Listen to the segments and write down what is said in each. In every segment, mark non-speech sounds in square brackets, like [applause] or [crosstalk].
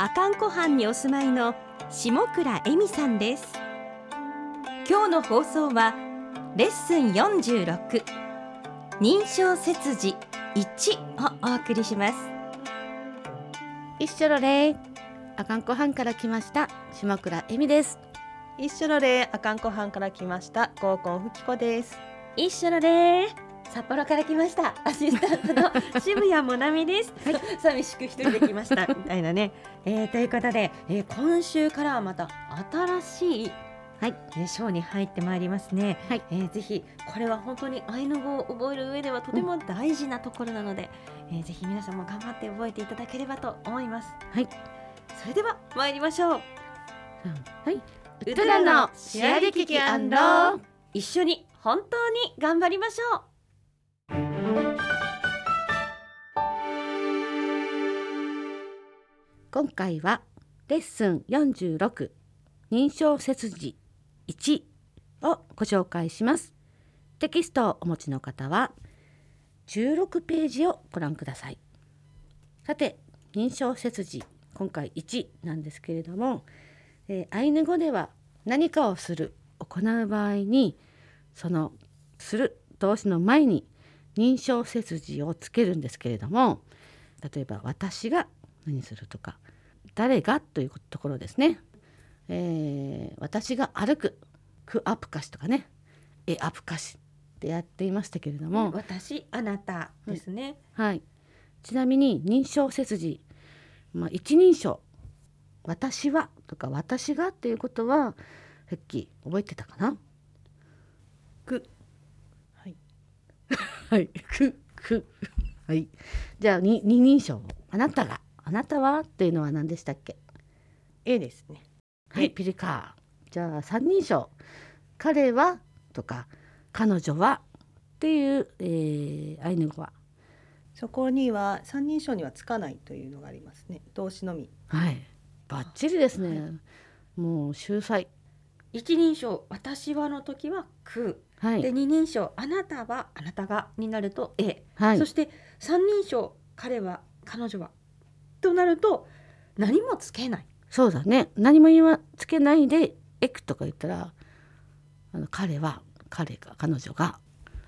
阿寒湖畔にお住まいの下倉恵美さんです。今日の放送はレッスン46認証切字1をお送りします。一緒のれ阿寒湖畔から来ました島倉恵美です。一緒のれ阿寒湖畔から来ました合コンふきこです。一緒ので札幌から来ました。アシスタントの渋谷もなみです、寂しく一人で来ましたみたいなね、えー、ということで、えー、今週からはまた新しいはい、えー、ショーに入ってまいりますね。はい、えー、ぜひこれは本当にアイヌ語を覚える上ではとても大事なところなので、うん、えー、ぜひ皆さんも頑張って覚えていただければと思います。はい、それでは参りましょう。はい、ウトラのシェアリキキ一緒に本当に頑張りましょう。今回はレッスン46認証切字1をご紹介します。テキストをお持ちの方は16ページをご覧ください。さて認証切字今回1なんですけれども、えー、アイヌ語では何かをする行う場合にそのする動詞の前に認証切字をつけるんですけれども例えば私が何するとか誰がというところですね、えー、私が歩くクアプカシとかね。エアプカシってやっていましたけれども。私あなたですね、はい、はい、ちなみに認証切字、まあ、一人称。私はとか私がっていうことはさっき覚えてたかな。く。はい。[laughs] はい。くく。はい。じゃあ二人称。あなたがあなたは？っていうのは何でしたっけ？A ですね。はい。ピリカ。じゃあ三人称。彼は？とか彼女は？っていう、えー、アイヌ語は？そこには三人称にはつかないというのがありますね。動詞のみ。はい。バッチリですね、はい、もう秀才。一人称私はの時はく、はい、で二人称あなたはあなたがになるとえ、はい、そして三人称彼は彼女はとなると何もつけない。そうだね。何も言わつけないでエクとか言ったらあの彼は彼が彼女が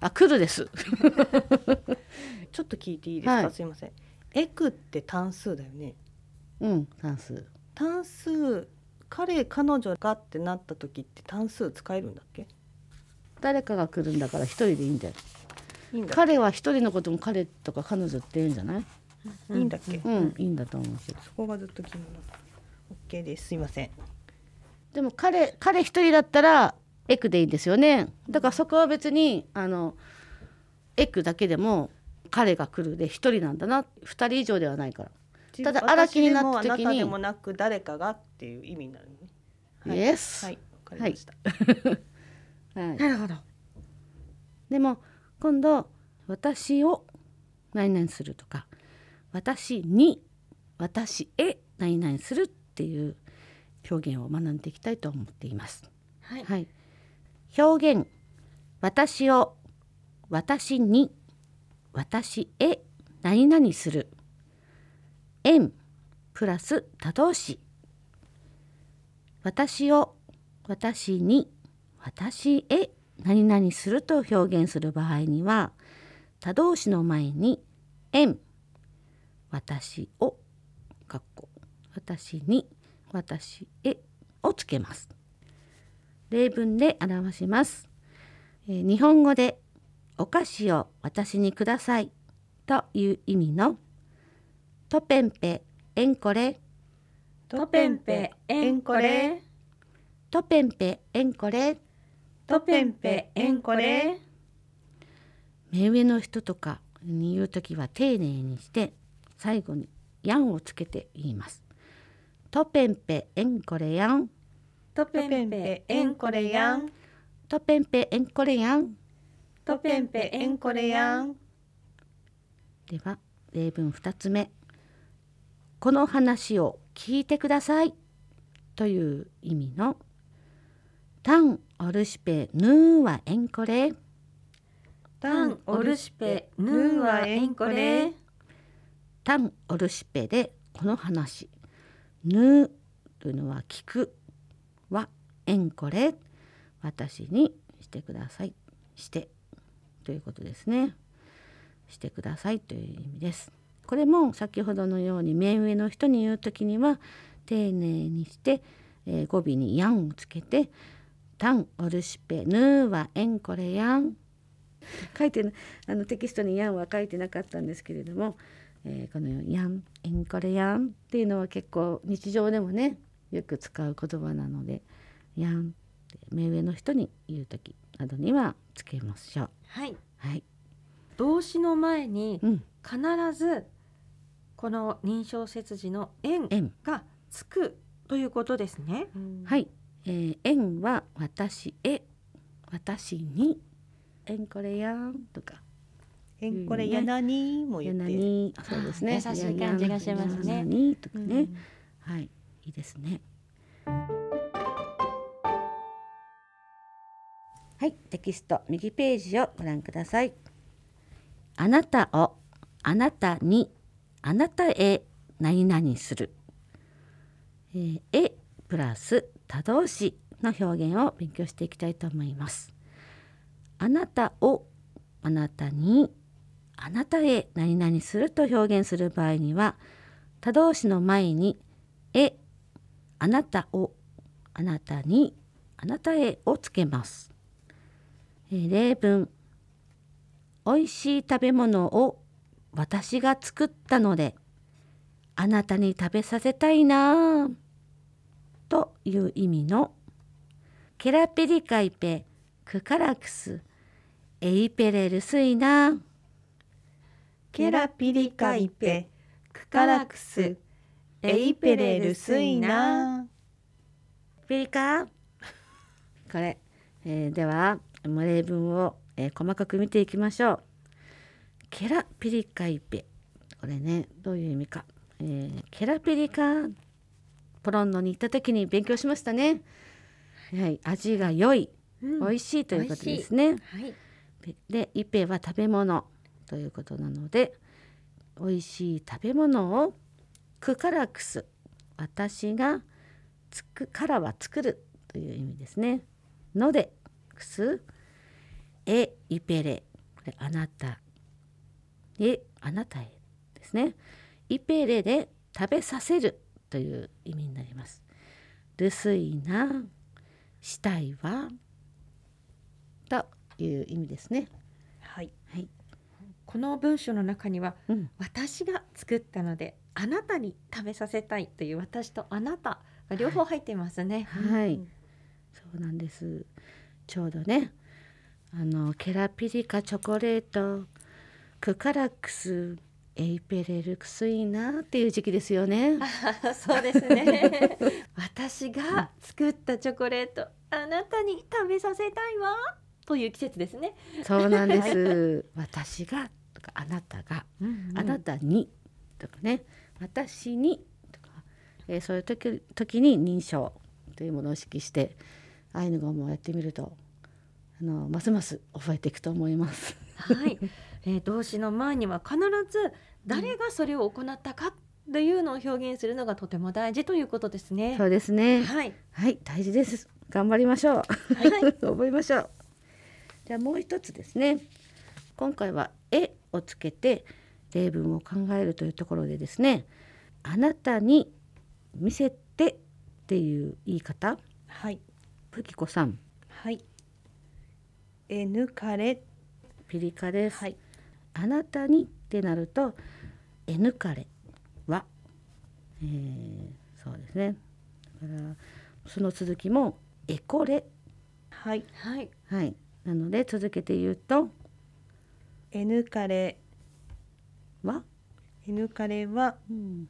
あ来るです。[laughs] ちょっと聞いていいですか、はい、すいません。エクって単数だよね。うん単数。単数彼彼女がってなった時って単数使えるんだっけ？誰かが来るんだから一人でいいんだよ。彼は一人のことも彼とか彼女って言うんじゃない？いいんだっけ、うん、いいんだと思うけどそこがずっと気になる OK です。すいません。でも彼彼一人だったらエクでいいんですよね。だからそこは別にあのエクだけでも彼が来るで一人なんだな。二人以上ではないから。ただ荒木になった時に。でもなく誰かがっていう意味になるね。はい、イエスはい。わかりました、はい、なるほど。でも今度私を何々するとか私に私へ何々するっていう表現を学んでいきたいと思っています。はい、はい、表現私を私に私へ何々する。円プラス他動詞。私を私に私へ何々すると表現する場合には他動詞の前に円私をかっこ私に私へをつけます。例文で表します、えー、日本語でお菓子を私にください。という意味のトペンペエンコレトペンペエンコレトペンペエンコレトペンペエンコレ目上の人とかに言う時は丁寧にして最後に「やん」をつけて言います。トペンペエンコレヤントペンペエンコレヤントペンペエンコレヤントペンペエンコレヤンでは例文2つ目。この話を聞いてください。という意味の。タンオルシペヌーワエンコレタンオルシペヌーワエンコレタンオルシペでこの話。ヌーというのは聞く。はエンコレ私にしてください。して。ということですね。してくださいという意味です。これも先ほどのように目上の人に言う時には丁寧にして、えー語尾に「やん」をつけて「タンオルシペヌーはエンコレヤン」書いてあのテキストに「やん」は書いてなかったんですけれども、えーこのように「やん」「エンコレヤン」っていうのは結構日常でもねよく使う言葉なので「やん」って目上の人に言う時などにはつけましょう。はい。はい、動詞の前にうん、必ずこの認証切字の円円。がつくということですね。はい、えー、円は私へ私に。エンコレヤンとかえん。これやなにもや言って。なにあそうですね。優しい感じがしますね。やなにとかね、うん。はい。いいですね。はい。テキスト右ページをご覧ください。あなたをあなたにあなたへ何々する、えー、えプラス他動詞の表現を勉強していきたいと思います。あなたをあなたにあなたへ何々すると表現する場合には他動詞の前に「え」「あなたを」「あなたに」「あなたへ」をつけます。え例文「おいしい食べ物を私が作ったのであなたに食べさせたいな」という意味の「ケラペリカイペクカラクスエイペレルスイナ」ケラピリカイペクカラクスエイペレルスイナピリカ？これ、えーでは例文を、えー細かく見ていきましょう。ケラピリカイペ。これねどういう意味か、えーケラピリカポロンノに行った時に勉強しましたね。はい、味が良い、うん美味しいということですね。はい。でイペは食べ物ということなので美味しい食べ物をクカラクス私がつくからは作るという意味ですね。のでクスえイペレこれあなたえあなたへですね。イペレで食べさせるという意味になります。ルスイなしたいはという意味ですね。はいはい。この文章の中にはうん。私が作ったのであなたに食べさせたいという私とあなたが両方入っていますね。はい。そうなんです。ちょうどね、あのケラピリカチョコレート、クカラックス、エイペレルクスイナっていう時期ですよね。[laughs] そうですね。[laughs] 私が作ったチョコレートあなたに食べさせたいわという季節ですね。そうなんです。私がとかあなたが、あなたにとかね、私にとか、えーそういう時時に認証というものを意識してアイヌ語もやってみると、あのますます覚えていくと思います。はい、えー動詞の前には必ず誰がそれを行ったかというのを表現するのがとても大事ということですね。そうですね。はい、はい、大事です。頑張りましょう。はい [laughs] 覚えましょう。じゃあもう一つですね。今回は「え」をつけて例文を考えるというところでですね。あなたに見せてっていう言い方。はいプキコさん、はいえぬかれピリカです。はいあなたにってなると「N カレは」えーそうですね。だからその続きも「エコレはい」はい、はい。なので続けて言うとえぬかれ「は」えぬかれは？うん。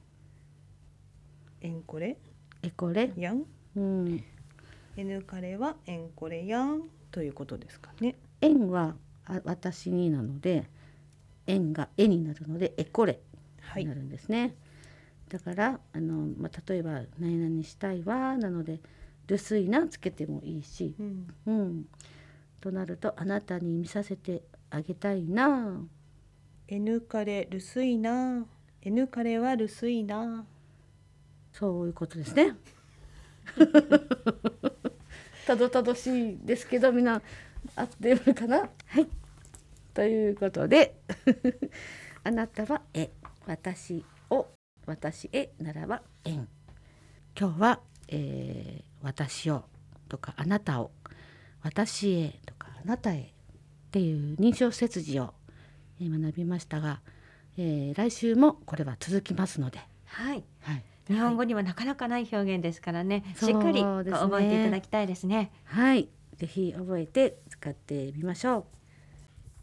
えんこれエコレ？やん。うん、N カレはエンコレやん。ということですかね。円はあ私になので円が絵になるのでエコレはい。になるんですね、だからあの、まあ、例えば「何々したいわ」なので「留守な」つけてもいいし、うん。うん、となると「あなたに見させてあげたいな。N カレルスイな。N カレはルスイな」そういうことですね。[laughs] たどたどしいですけどみんな合ってるかな？はい。ということで [laughs] あなたは「え」私を「私へ」ならば「縁」今日は、えー私を」とか「あなたを」「私へ」とか「あなたへ」っていう認証切字をえー学びましたが、えー来週もこれは続きますので、はい。はい、日本語にはなかなかない表現ですからね、そうしっかり覚えていただきたいですね。はい、ぜひ覚えて使ってみましょう。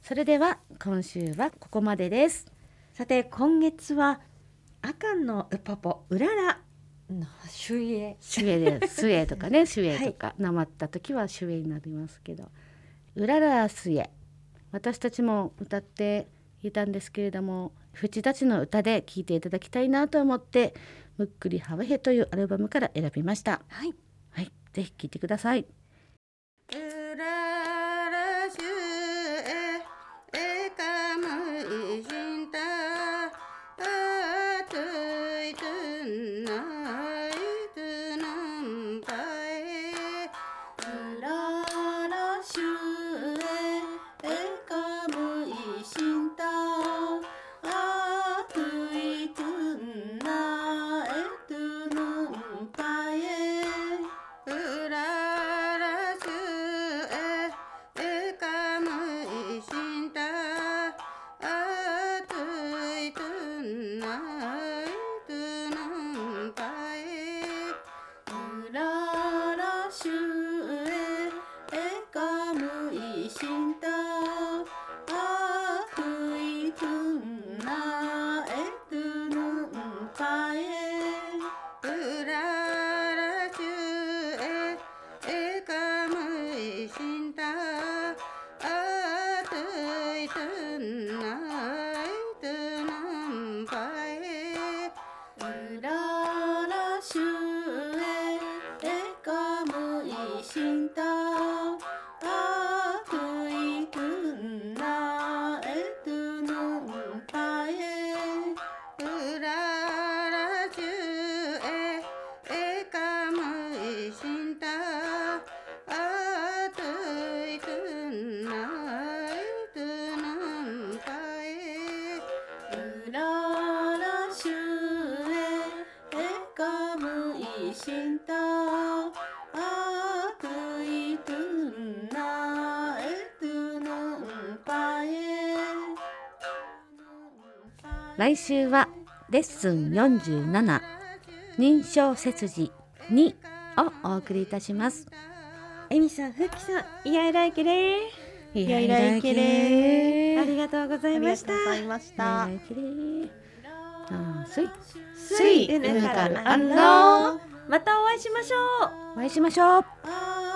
それでは今週はここまでです。さて今月は赤のウポポうららの主演。手芸でスエとかね、手芸とか、[laughs] なまった時は手芸になりますけど、うららスエ。私たちも歌っていたんですけれども、淵たちの歌で聴いていただきたいなと思って、むっくりハワヘというアルバムから選びました。はいはい、ぜひ聴いてください。い来週はレッスン47認証切字2をお送りいたします。えみさんふっきさんいやいらいけれいやいらいけれありがとうございましたありがとうございましたい。あーすい。すいぬからあまたお会いしましょうお会いしましょう。あ